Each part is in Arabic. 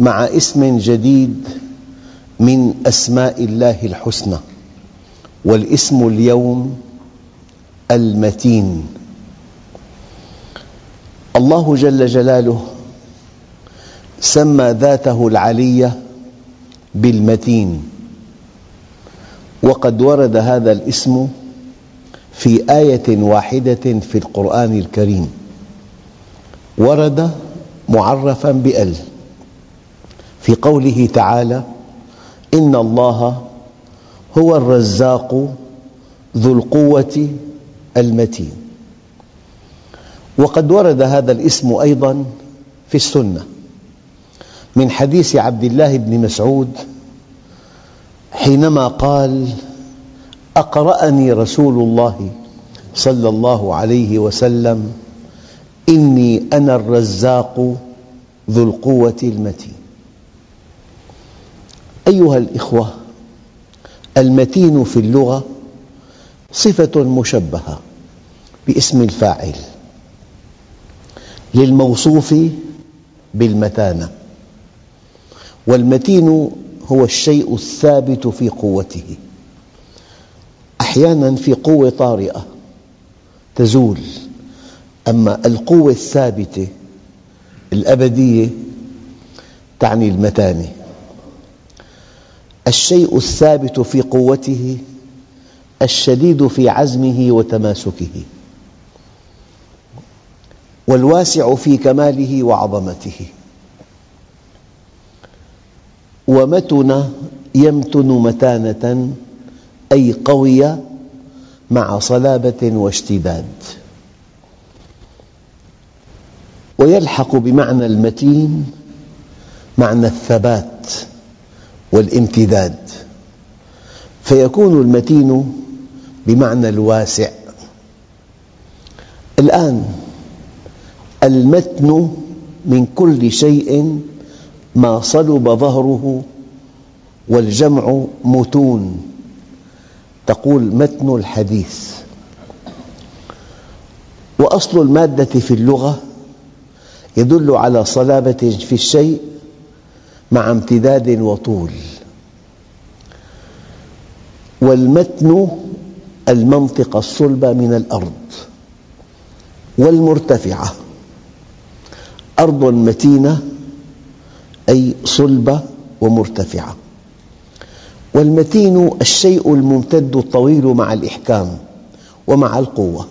مع اسم جديد من أسماء الله الحسنى والاسم اليوم المتين. الله جل جلاله سمى ذاته العلية بالمتين وقد ورد هذا الاسم في آية واحدة في القرآن الكريم ورد معرفا بأل. في قوله تعالى إن الله هو الرزاق ذو القوة المتين. وقد ورد هذا الاسم أيضا في السنة من حديث عبد الله بن مسعود حينما قال أقرأني رسول الله صلى الله عليه وسلم إني أنا الرزاق ذو القوة المتين. أيها الإخوة المتين في اللغة صفة مشبهة باسم الفاعل للموصوف بالمتانة والمتين هو الشيء الثابت في قوته. أحيانا في قوة طارئة تزول أما القوة الثابتة الأبدية تعني المتانة. الشيء الثابت في قوته الشديد في عزمه وتماسكه والواسع في كماله وعظمته. ومتن يمتن متانة أي قوي مع صلابة واشتداد. ويلحق بمعنى المتين معنى الثبات. والامتداد. فيكون المتين بمعنى الواسع. الآن المتن من كل شيء ما صلب ظهره والجمع متون. تقول متن الحديث. وأصل المادة في اللغة يدل على صلابة في الشيء مع امتداد وطول. والمتن المنطقة الصلبة من الأرض والمرتفعة. أرض متينة أي صلبة ومرتفعة. والمتين الشيء الممتد الطويل مع الإحكام ومع القوة.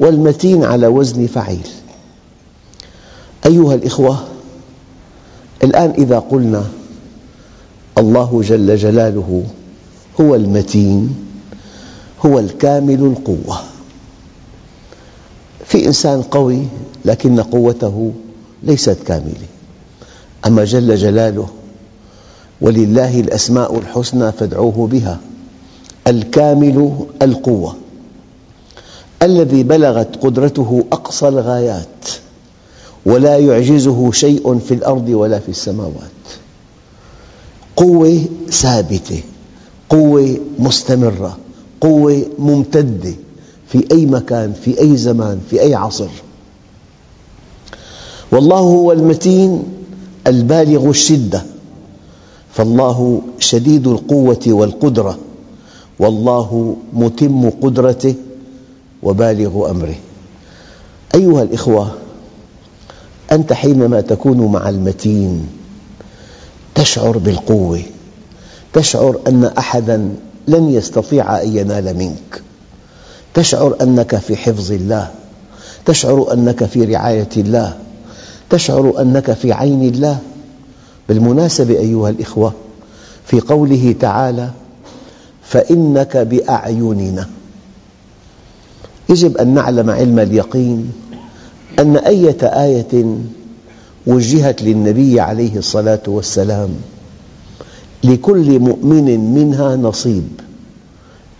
والمتين على وزن فعيل. أيها الإخوة الآن إذا قلنا الله جل جلاله هو المتين هو الكامل القوة. في إنسان قوي لكن قوته ليست كاملة. أما جل جلاله ولله الأسماء الحسنى فادعوه بها الكامل القوة. الذي بلغت قدرته أقصى الغايات. ولا يعجزه شيء في الأرض ولا في السماوات. قوة ثابتة قوة مستمرة قوة ممتدة في أي مكان في أي زمان في أي عصر. والله هو المتين البالغ الشدة. فالله شديد القوة والقدرة. والله متم قدرته وبالغ أمره. أيها الإخوة أنت حينما تكون مع المتين تشعر بالقوة تشعر أن أحداً لن يستطيع أن ينال منك تشعر أنك في حفظ الله تشعر أنك في رعاية الله تشعر أنك في عين الله. بالمناسبة أيها الإخوة في قوله تعالى فإنك بأعيننا. يجب أن نعلم علم اليقين أن أية آية وجهت للنبي عليه الصلاة والسلام لكل مؤمن منها نصيب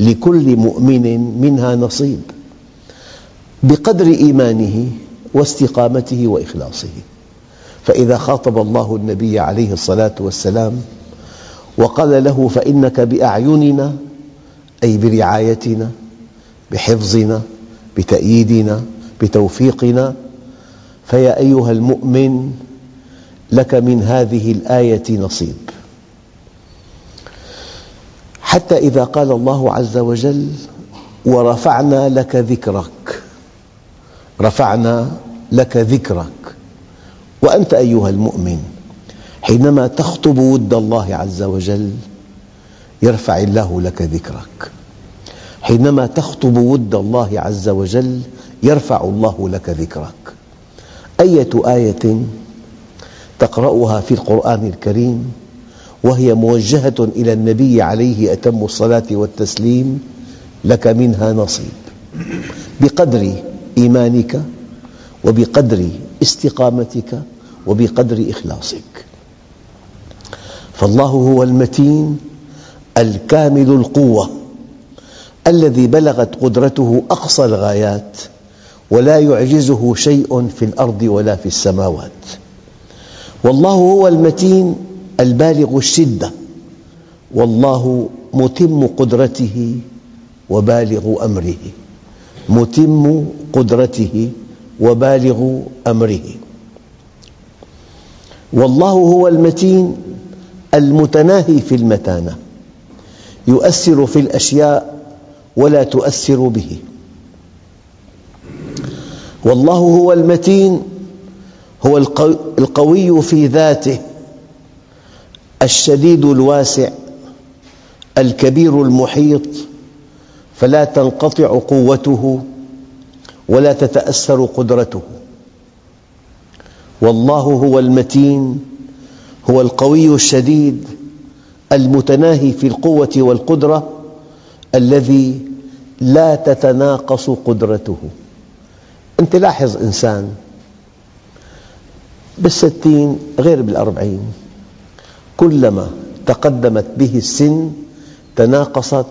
لكل مؤمن منها نصيب بقدر إيمانه واستقامته وإخلاصه. فإذا خاطب الله النبي عليه الصلاة والسلام وقال له فإنك بأعيننا أي برعايتنا بحفظنا بتأييدنا بتوفيقنا فيا أيها المؤمن لك من هذه الآية نصيب. حتى إذا قال الله عز وجل ورفعنا لك ذكرك. رفعنا لك ذكرك. وأنت أيها المؤمن حينما تخطب ود الله عز وجل يرفع الله لك ذكرك. حينما تخطب ود الله عز وجل يرفع الله لك ذكرك. أية آية تقرأها في القرآن الكريم وهي موجهة إلى النبي عليه أتم الصلاة والتسليم لك منها نصيب. بقدر إيمانك وبقدر استقامتك وبقدر إخلاصك. فالله هو المتين الكامل القوة الذي بلغت قدرته أقصى الغايات. ولا يعجزه شيء في الأرض ولا في السماوات. والله هو المتين البالغ الشدة. والله متم قدرته وبالغ أمره. متم قدرته وبالغ أمره. والله هو المتين المتناهي في المتانة. يؤثر في الأشياء ولا تؤثر به. والله هو المتين هو القوي في ذاته الشديد الواسع الكبير المحيط فلا تنقطع قوته ولا تتأثر قدرته. والله هو المتين هو القوي الشديد المتناهي في القوة والقدرة الذي لا تتناقص قدرته. أنت لاحظ إنسان بالستين غير بالأربعين كلما تقدمت به السن تناقصت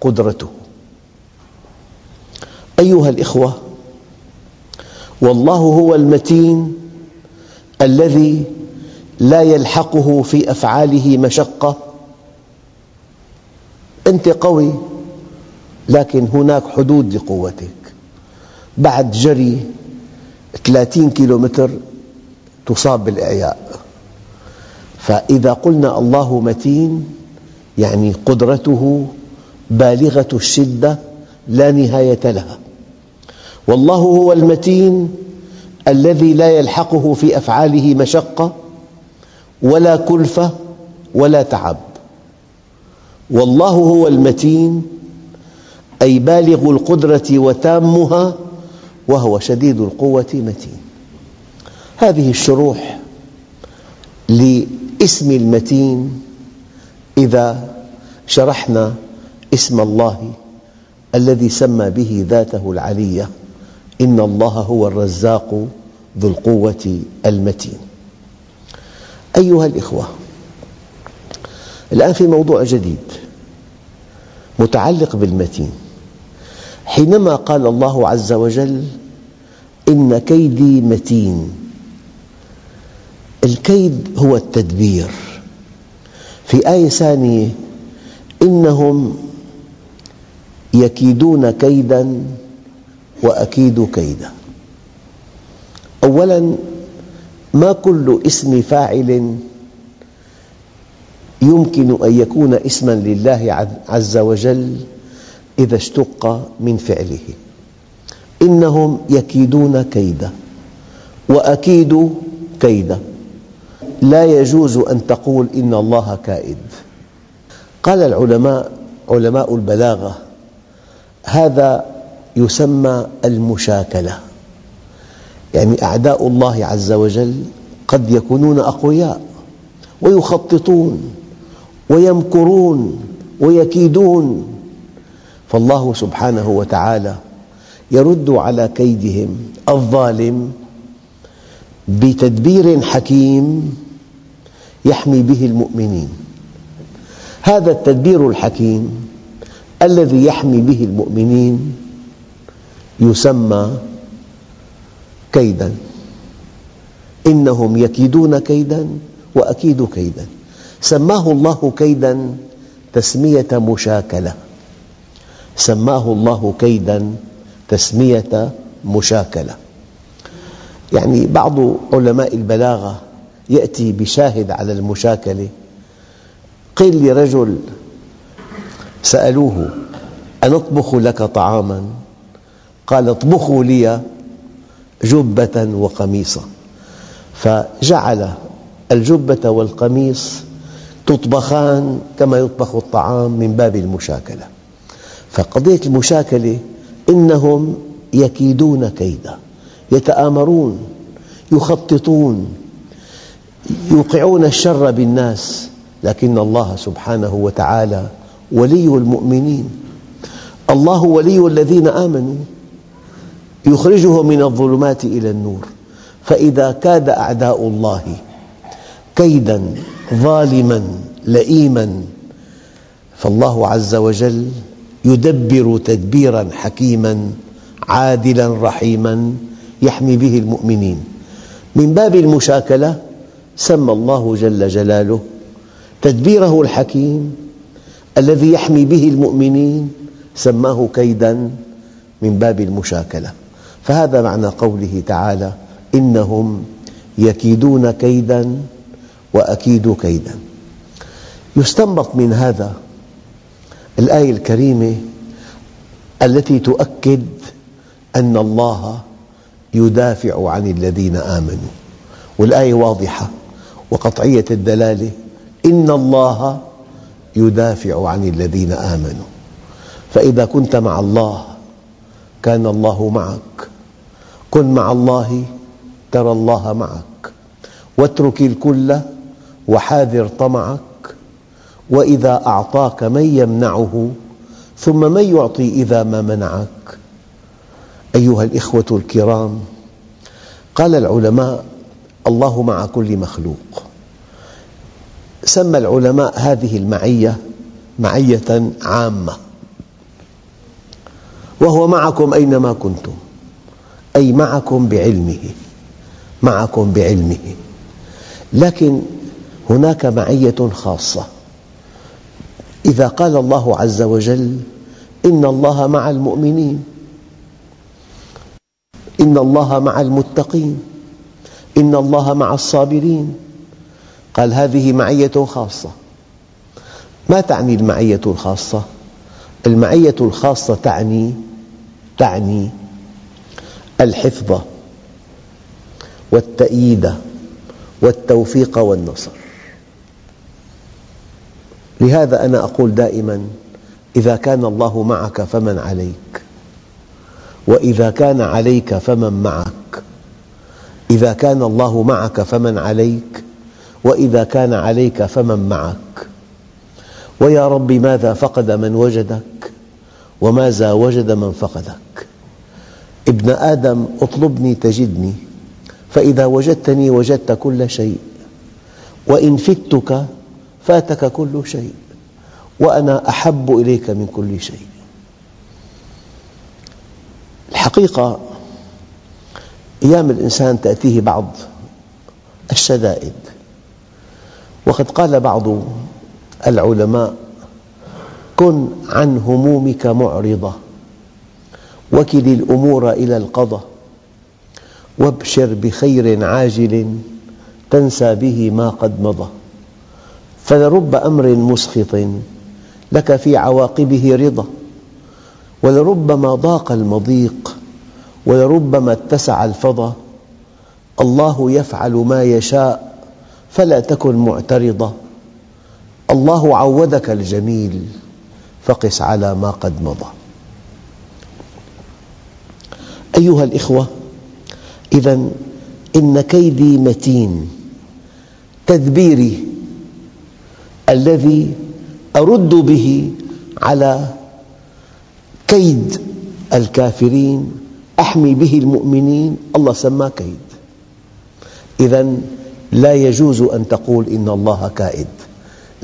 قدرته. أيها الأخوة والله هو المتين الذي لا يلحقه في أفعاله مشقة. أنت قوي لكن هناك حدود لقوتك بعد جري 30 كيلومتر تصاب بالإعياء. فإذا قلنا الله متين يعني قدرته بالغة الشدة لا نهاية لها. والله هو المتين الذي لا يلحقه في أفعاله مشقة ولا كلفة ولا تعب. والله هو المتين أي بالغ القدرة وتامها وهو شديد القوة متين. هذه الشروح لاسم المتين إذا شرحنا اسم الله الذي سمى به ذاته العلية. إن الله هو الرزاق ذو القوة المتين. أيها الأخوة الآن في موضوع جديد متعلق بالمتين. حينما قال الله عز وجل إن كيدي متين. الكيد هو التدبير. في آية ثانية إنهم يكيدون كيدا وأكيد كيدا. أولاً ما كل اسم فاعل يمكن أن يكون اسماً لله عز وجل إذا اشتق من فعله. إنهم يكيدون كيدا وأكيد كيدا لا يجوز أن تقول إن الله كائد. قال العلماء علماء البلاغة هذا يسمى المشاكلة. يعني أعداء الله عز وجل قد يكونون أقوياء ويخططون ويمكرون ويكيدون. فالله سبحانه وتعالى يرد على كيدهم الظالم بتدبير حكيم يحمي به المؤمنين. هذا التدبير الحكيم الذي يحمي به المؤمنين يسمى كيدا. إنهم يكيدون كيدا وأكيد كيدا. سماه الله كيدا تسمية مشاكلة. سماه الله كيدا تسمية مشاكلة. يعني بعض علماء البلاغة يأتي بشاهد على المشاكلة قيل لرجل سألوه أنطبخ لك طعاما؟ قال اطبخوا لي جبة وقميصا فجعل الجبة والقميص تطبخان كما يطبخ الطعام من باب المشاكلة. فقضية المشاكلة إنهم يكيدون كيدا يتآمرون يخططون يوقعون الشر بالناس لكن الله سبحانه وتعالى ولي المؤمنين. الله ولي الذين آمنوا يخرجهم من الظلمات إلى النور. فإذا كاد أعداء الله كيدا ظالما لئيما فالله عز وجل يدبر تدبيرا حكيما عادلا رحيما يحمي به المؤمنين. من باب المشاكلة سمى الله جل جلاله تدبيره الحكيم الذي يحمي به المؤمنين سماه كيدا من باب المشاكلة. فهذا معنى قوله تعالى إنهم يكيدون كيدا وأكيد كيدا. يستنبط من هذا الآية الكريمة التي تؤكد أن الله يدافع عن الذين آمنوا. والآية واضحة وقطعية الدلالة. إن الله يدافع عن الذين آمنوا. فإذا كنت مع الله كان الله معك. كن مع الله ترى الله معك. واترك الكل وحاذر طمعك. وإذا أعطاك من يمنعه ثم من يعطي إذا ما منعك. أيها الإخوة الكرام قال العلماء الله مع كل مخلوق. سمى العلماء هذه المعية معية عامة. وهو معكم أينما كنتم أي معكم بعلمه معكم بعلمه. لكن هناك معية خاصة. إذا قال الله عز وجل إن الله مع المؤمنين إن الله مع المتقين إن الله مع الصابرين. قال هذه معية خاصة. ما تعني المعية الخاصة؟ المعية الخاصة تعني تعني الحفظ والتأييد والتوفيق والنصر. لهذا أنا أقول دائما إذا كان الله معك فمن عليك وإذا كان عليك فمن معك إذا كان الله معك فمن عليك وإذا كان عليك فمن معك. ويا رب ماذا فقد من وجدك وماذا وجد من فقدك؟ ابن آدم اطلبني تجدني فإذا وجدتني وجدت كل شيء وإن فتك فاتك كل شيء وأنا أحب إليك من كل شيء. الحقيقة أيام الإنسان تأتيه بعض الشدائد وقد قال بعض العلماء كن عن همومك معرضة وكل الأمور إلى القضاء وابشر بخير عاجل تنسى به ما قد مضى. فلرب أمر مسخط لك في عواقبه رضا ولربما ضاق المضيق ولربما اتسع الفضا. الله يفعل ما يشاء فلا تكن معترضة الله عودك الجميل فقس على ما قد مضى. أيها الإخوة إذا إن كيدي متين تدبيري الذي أرد به على كيد الكافرين أحمي به المؤمنين. الله سماه كيد. إذا لا يجوز أن تقول إن الله كائد.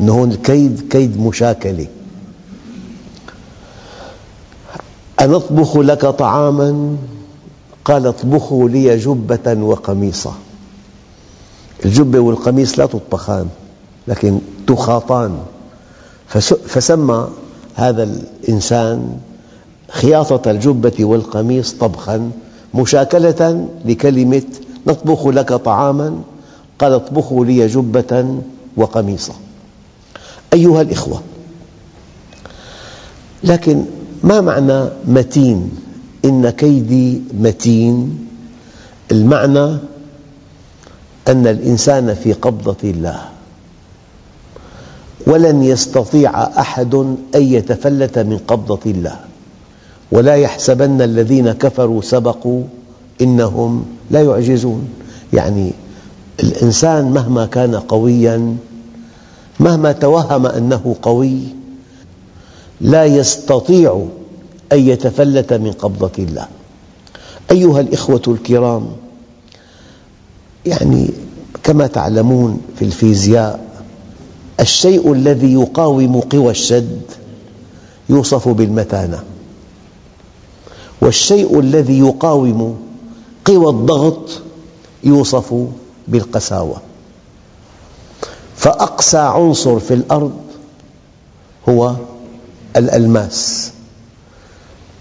إن هون الكيد كيد مشاكلة. أنطبخ لك طعاما؟ قال اطبخوا لي جبة وقميصا الجبة والقميص لا تطبخان لكن تخاطان فسمى هذا الإنسان خياطة الجبة والقميص طبخا مشاكلة لكلمة نطبخ لك طعاما قال اطبخوا لي جبة وقميصا. أيها الإخوة لكن ما معنى متين؟ إن كيدي متين. المعنى أن الإنسان في قبضة الله. ولن يستطيع أحد أن يتفلت من قبضة الله. ولا يحسبن الذين كفروا سبقوا إنهم لا يعجزون. يعني الإنسان مهما كان قوياً مهما توهم أنه قوي لا يستطيع أن يتفلت من قبضة الله. أيها الإخوة الكرام يعني كما تعلمون في الفيزياء الشيء الذي يقاوم قوى الشد يوصف بالمتانة. والشيء الذي يقاوم قوى الضغط يوصف بالقساوة. فأقسى عنصر في الأرض هو الألماس.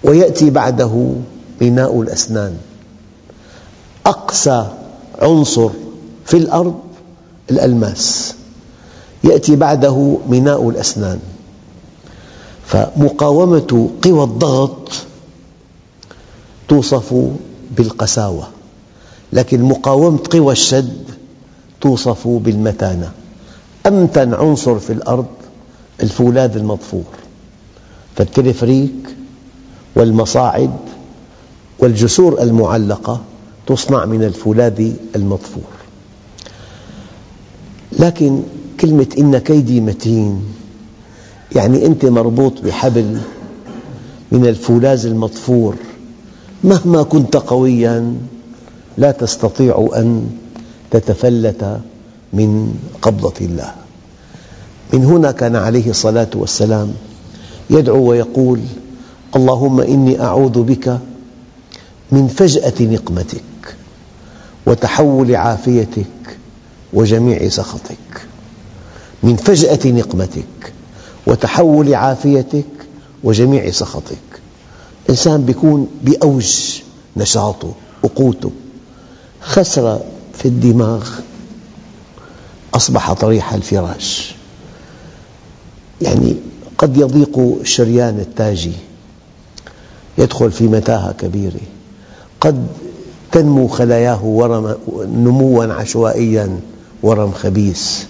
ويأتي بعده بناء الأسنان. أقسى عنصر في الأرض الألماس. يأتي بعده ميناء الأسنان. فمقاومة قوى الضغط توصف بالقساوة لكن مقاومة قوى الشد توصف بالمتانة. أمتن عنصر في الأرض الفولاذ المضفور فالتلفريك والمصاعد والجسور المعلقة تصنع من الفولاذ المضفور لكن كلمة إن كيدي متين. يعني أنت مربوط بحبل من الفولاذ المضفور مهما كنت قوياً لا تستطيع أن تتفلت من قبضة الله. من هنا كان عليه الصلاة والسلام يدعو ويقول اللهم إني أعوذ بك من فجأة نقمتك وتحول عافيتك وجميع سخطك. من فجأة نقمتك وتحول عافيتك وجميع سخطك. إنسان يكون بأوج نشاطه وقوته. خسر في الدماغ أصبح طريح الفراش. يعني قد يضيق شريان التاجي. يدخل في متاهة كبيرة. قد تنمو خلاياه ورم نمواً عشوائياً ورم خبيث.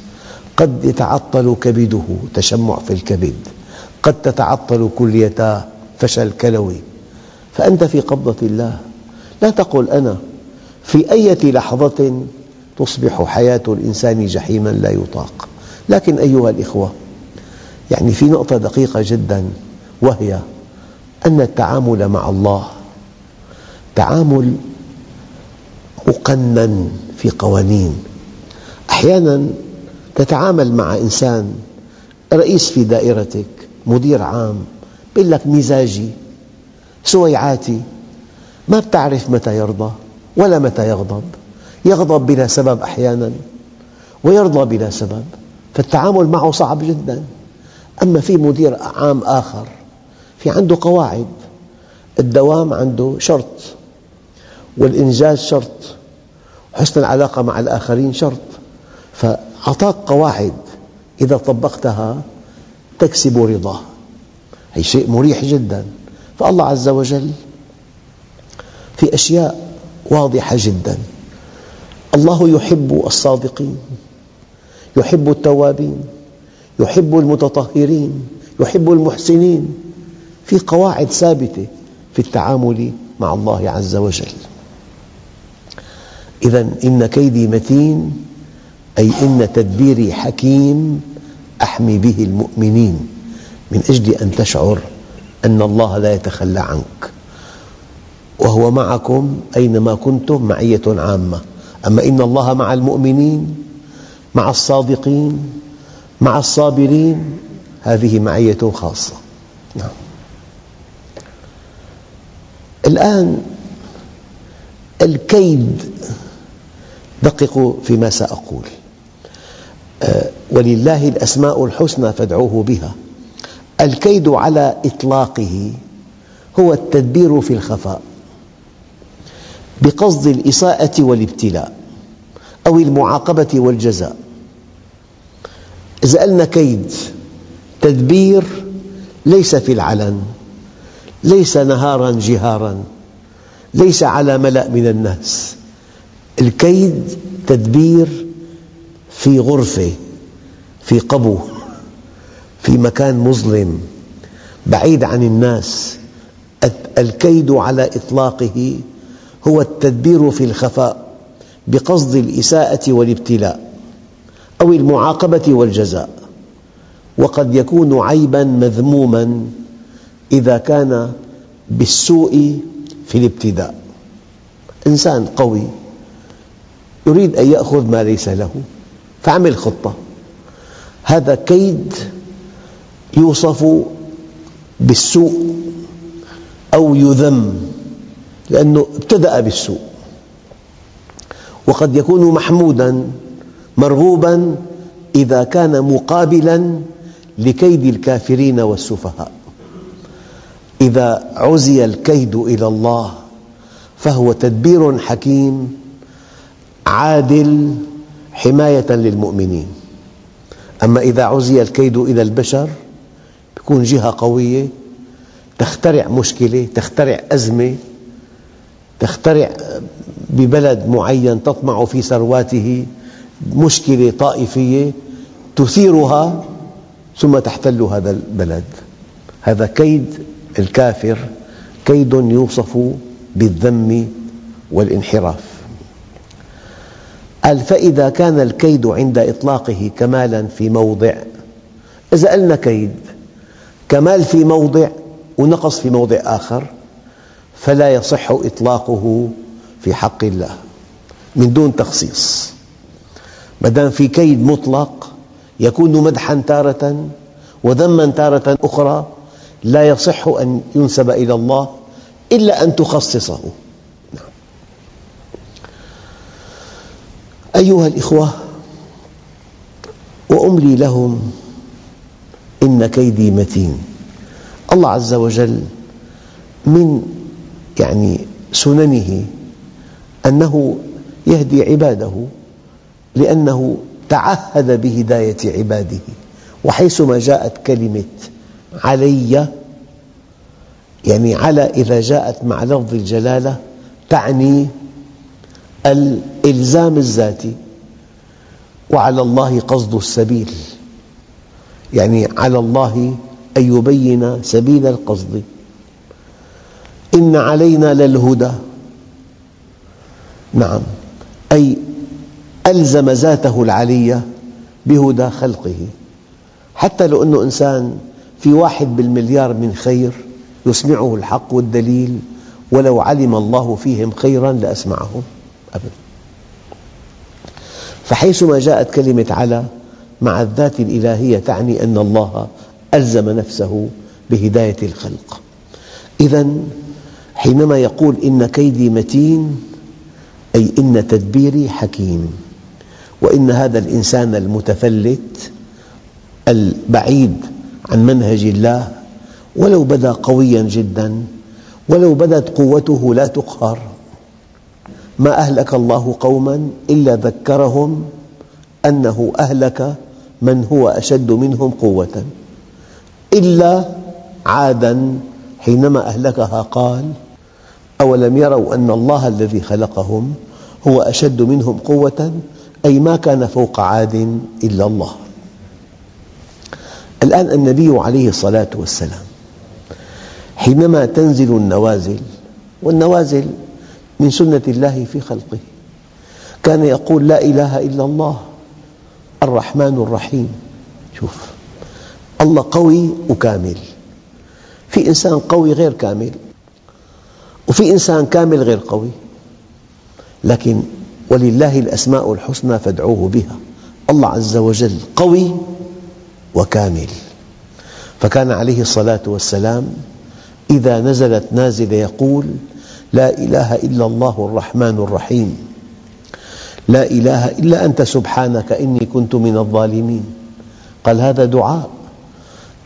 قد يتعطل كبده تشمع في الكبد. قد تتعطل كليتاه فشل كلوي. فأنت في قبضة الله. لا تقل أنا في أي لحظة تصبح حياة الإنسان جحيما لا يطاق. لكن أيها الإخوة يعني في نقطة دقيقة جدا وهي أن التعامل مع الله تعامل مقنن في قوانين. أحيانا تتعامل مع إنسان رئيس في دائرتك مدير عام يقول لك مزاجي سويعاتي ما بتعرف متى يرضى ولا متى يغضب. يغضب بلا سبب أحيانا ويرضى بلا سبب فالتعامل معه صعب جدا. أما في مدير عام آخر في عنده قواعد الدوام عنده شرط والإنجاز شرط حسن العلاقة مع الآخرين شرط. فأعطاك قواعد إذا طبقتها تكسب رضاه هذا شيء مريح جدا. فالله عز وجل في أشياء واضحة جدا. الله يحب الصادقين يحب التوابين يحب المتطهرين يحب المحسنين. في قواعد ثابتة في التعامل مع الله عز وجل. إذا إن كيدي متين أي إن تدبيري حكيم أحمي به المؤمنين. من أجل أن تشعر أن الله لا يتخلى عنك. وهو معكم أينما كنتم معية عامة. أما إن الله مع المؤمنين مع الصادقين مع الصابرين هذه معية خاصة. نعم. الآن الكيد دققوا فيما سأقول. ولله الأسماء الحسنى فادعوه بها. الكيد على إطلاقه هو التدبير في الخفاء بقصد الإساءة والابتلاء أو المعاقبة والجزاء. إذا قلنا كيد تدبير ليس في العلن ليس نهارا جهارا ليس على ملأ من الناس. الكيد تدبير في غرفة في قبو في مكان مظلم بعيد عن الناس. الكيد على إطلاقه هو التدبير في الخفاء بقصد الإساءة والابتلاء أو المعاقبة والجزاء. وقد يكون عيباً مذموماً إذا كان بالسوء في الابتداء. إنسان قوي يريد أن يأخذ ما ليس له. فعمل خطة. هذا كيد يوصف بالسوء أو يذم لأنه ابتدأ بالسوء. وقد يكون محموداً مرغوباً إذا كان مقابلاً لكيد الكافرين والسفهاء. إذا عزي الكيد إلى الله فهو تدبير حكيم عادل حماية للمؤمنين. أما إذا عزي الكيد إلى البشر يكون جهة قوية تخترع مشكلة تخترع أزمة تخترع ببلد معين تطمع في ثرواته مشكلة طائفية تثيرها ثم تحتل هذا البلد. هذا كيد الكافر كيد يوصف بالذم والانحراف. قال فإذا كان الكيد عند إطلاقه كمالا في موضع. إذا قلنا كيد كمال في موضع ونقص في موضع آخر فلا يصح إطلاقه في حق الله من دون تخصيص. ما دام في كيد مطلق يكون مدحا تارة وذما تارة أخرى لا يصح أن ينسب إلى الله إلا أن تخصصه. أيها الإخوة وأملي لهم إن كيدي متين. الله عز وجل من يعني سننه أنه يهدي عباده لأنه تعهد بهداية عباده. وحيثما جاءت كلمة علي يعني على إذا جاءت مع لفظ الجلالة تعني الإلزام الذاتي وعلى الله قصد السبيل. يعني على الله أن يبين سبيل القصد. إن علينا للهدى. نعم. أي ألزم ذاته العلية بهدى خلقه. حتى لو أنه إنسان في واحد بالمليار من خير يسمعه الحق والدليل ولو علم الله فيهم خيرا لأسمعهم. أبدا. فحيثما جاءت كلمة على مع الذات الإلهية تعني أن الله ألزم نفسه بهداية الخلق. إذا حينما يقول إن كيدي متين أي إن تدبيري حكيم وإن هذا الإنسان المتفلت البعيد عن منهج الله ولو بدا قويا جدا ولو بدت قوته لا تقهر ما أهلك الله قوما إلا ذكرهم أنه أهلك من هو أشد منهم قوة. إلا عادا حينما أهلكها قال أولم يروا أن الله الذي خلقهم هو أشد منهم قوة؟ أي ما كان فوق عاد إلا الله. الآن النبي عليه الصلاة والسلام حينما تنزل النوازل والنوازل من سنة الله في خلقه. كان يقول لا إله إلا الله الرحمن الرحيم. شوف الله قوي وكامل. في إنسان قوي غير كامل وفي إنسان كامل غير قوي. لكن ولله الأسماء الحسنى فادعوه بها. الله عز وجل قوي وكامل. فكان عليه الصلاة والسلام إذا نزلت نازلة يقول لا إله إلا الله الرحمن الرحيم. لا إله إلا أنت سبحانك إني كنت من الظالمين. قال هذا دعاء.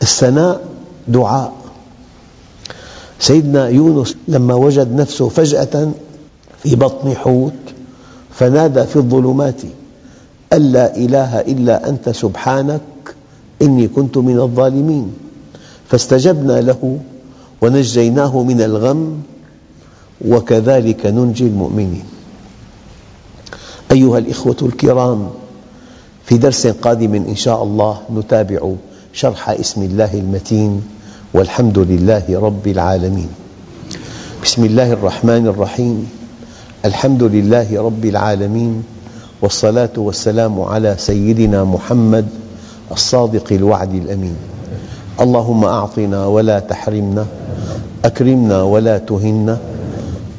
الثناء دعاء. سيدنا يونس لما وجد نفسه فجأة في بطن حوت فنادى في الظلمات أن لا إله إلا أنت سبحانك إني كنت من الظالمين. فاستجبنا له ونجيناه من الغم وكذلك ننجي المؤمنين. أيها الإخوة الكرام في درس قادم إن شاء الله نتابع شرح اسم الله المتين والحمد لله رب العالمين. بسم الله الرحمن الرحيم. الحمد لله رب العالمين والصلاة والسلام على سيدنا محمد الصادق الوعد الأمين. اللهم أعطنا ولا تحرمنا أكرمنا ولا تهنا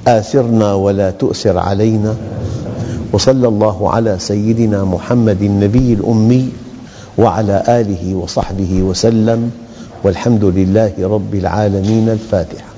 آثرنا ولا تؤثر علينا. وصلى الله على سيدنا محمد النبي الأمي وعلى آله وصحبه وسلم والحمد لله رب العالمين الفاتحة